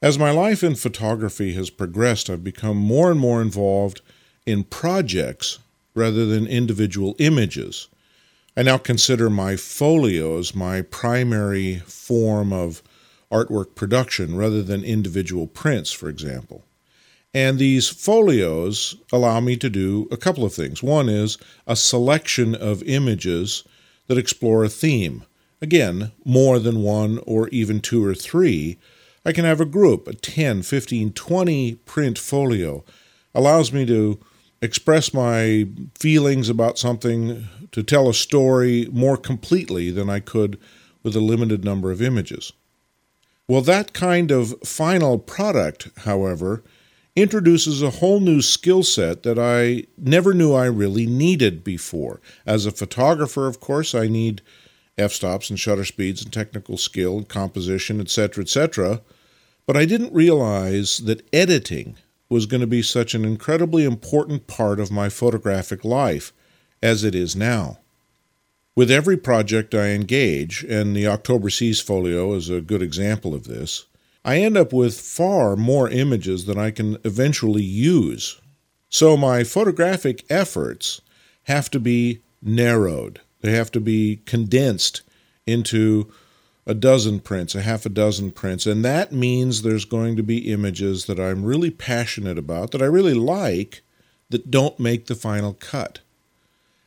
As my life in photography has progressed, I've become more and more involved in projects rather than individual images. I now consider my folios my primary form of artwork production rather than individual prints, for example. And these folios allow me to do a couple of things. One is a selection of images that explore a theme. Again, more than one or even two or three. I can have a group, a 10, 15, 20 print folio. Allows me to express my feelings about something, to tell a story more completely than I could with a limited number of images. Well, that kind of final product, however, introduces a whole new skill set that I never knew I really needed before. As a photographer, of course, I need f-stops and shutter speeds and technical skill and composition, etc., etc. But I didn't realize that editing was going to be such an incredibly important part of my photographic life as it is now. With every project I engage, and the October Seas folio is a good example of this, I end up with far more images than I can eventually use. So my photographic efforts have to be narrowed. They have to be condensed into a dozen prints, a half a dozen prints, and that means there's going to be images that I'm really passionate about, that I really like, that don't make the final cut.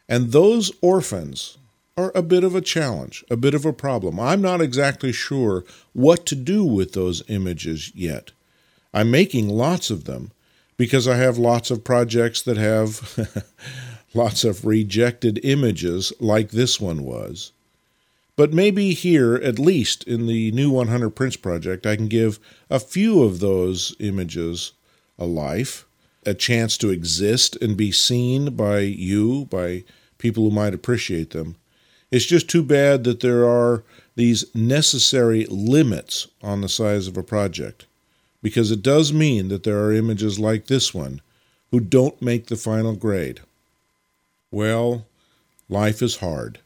And those orphans are a bit of a challenge, a bit of a problem. I'm not exactly sure what to do with those images yet. I'm making lots of them because I have lots of projects that have lots of rejected images, like this one was. But maybe here, at least in the new 100 Prints project, I can give a few of those images a life, a chance to exist and be seen by you, by people who might appreciate them. It's just too bad that there are these necessary limits on the size of a project, because it does mean that there are images like this one who don't make the final grade. Well, life is hard.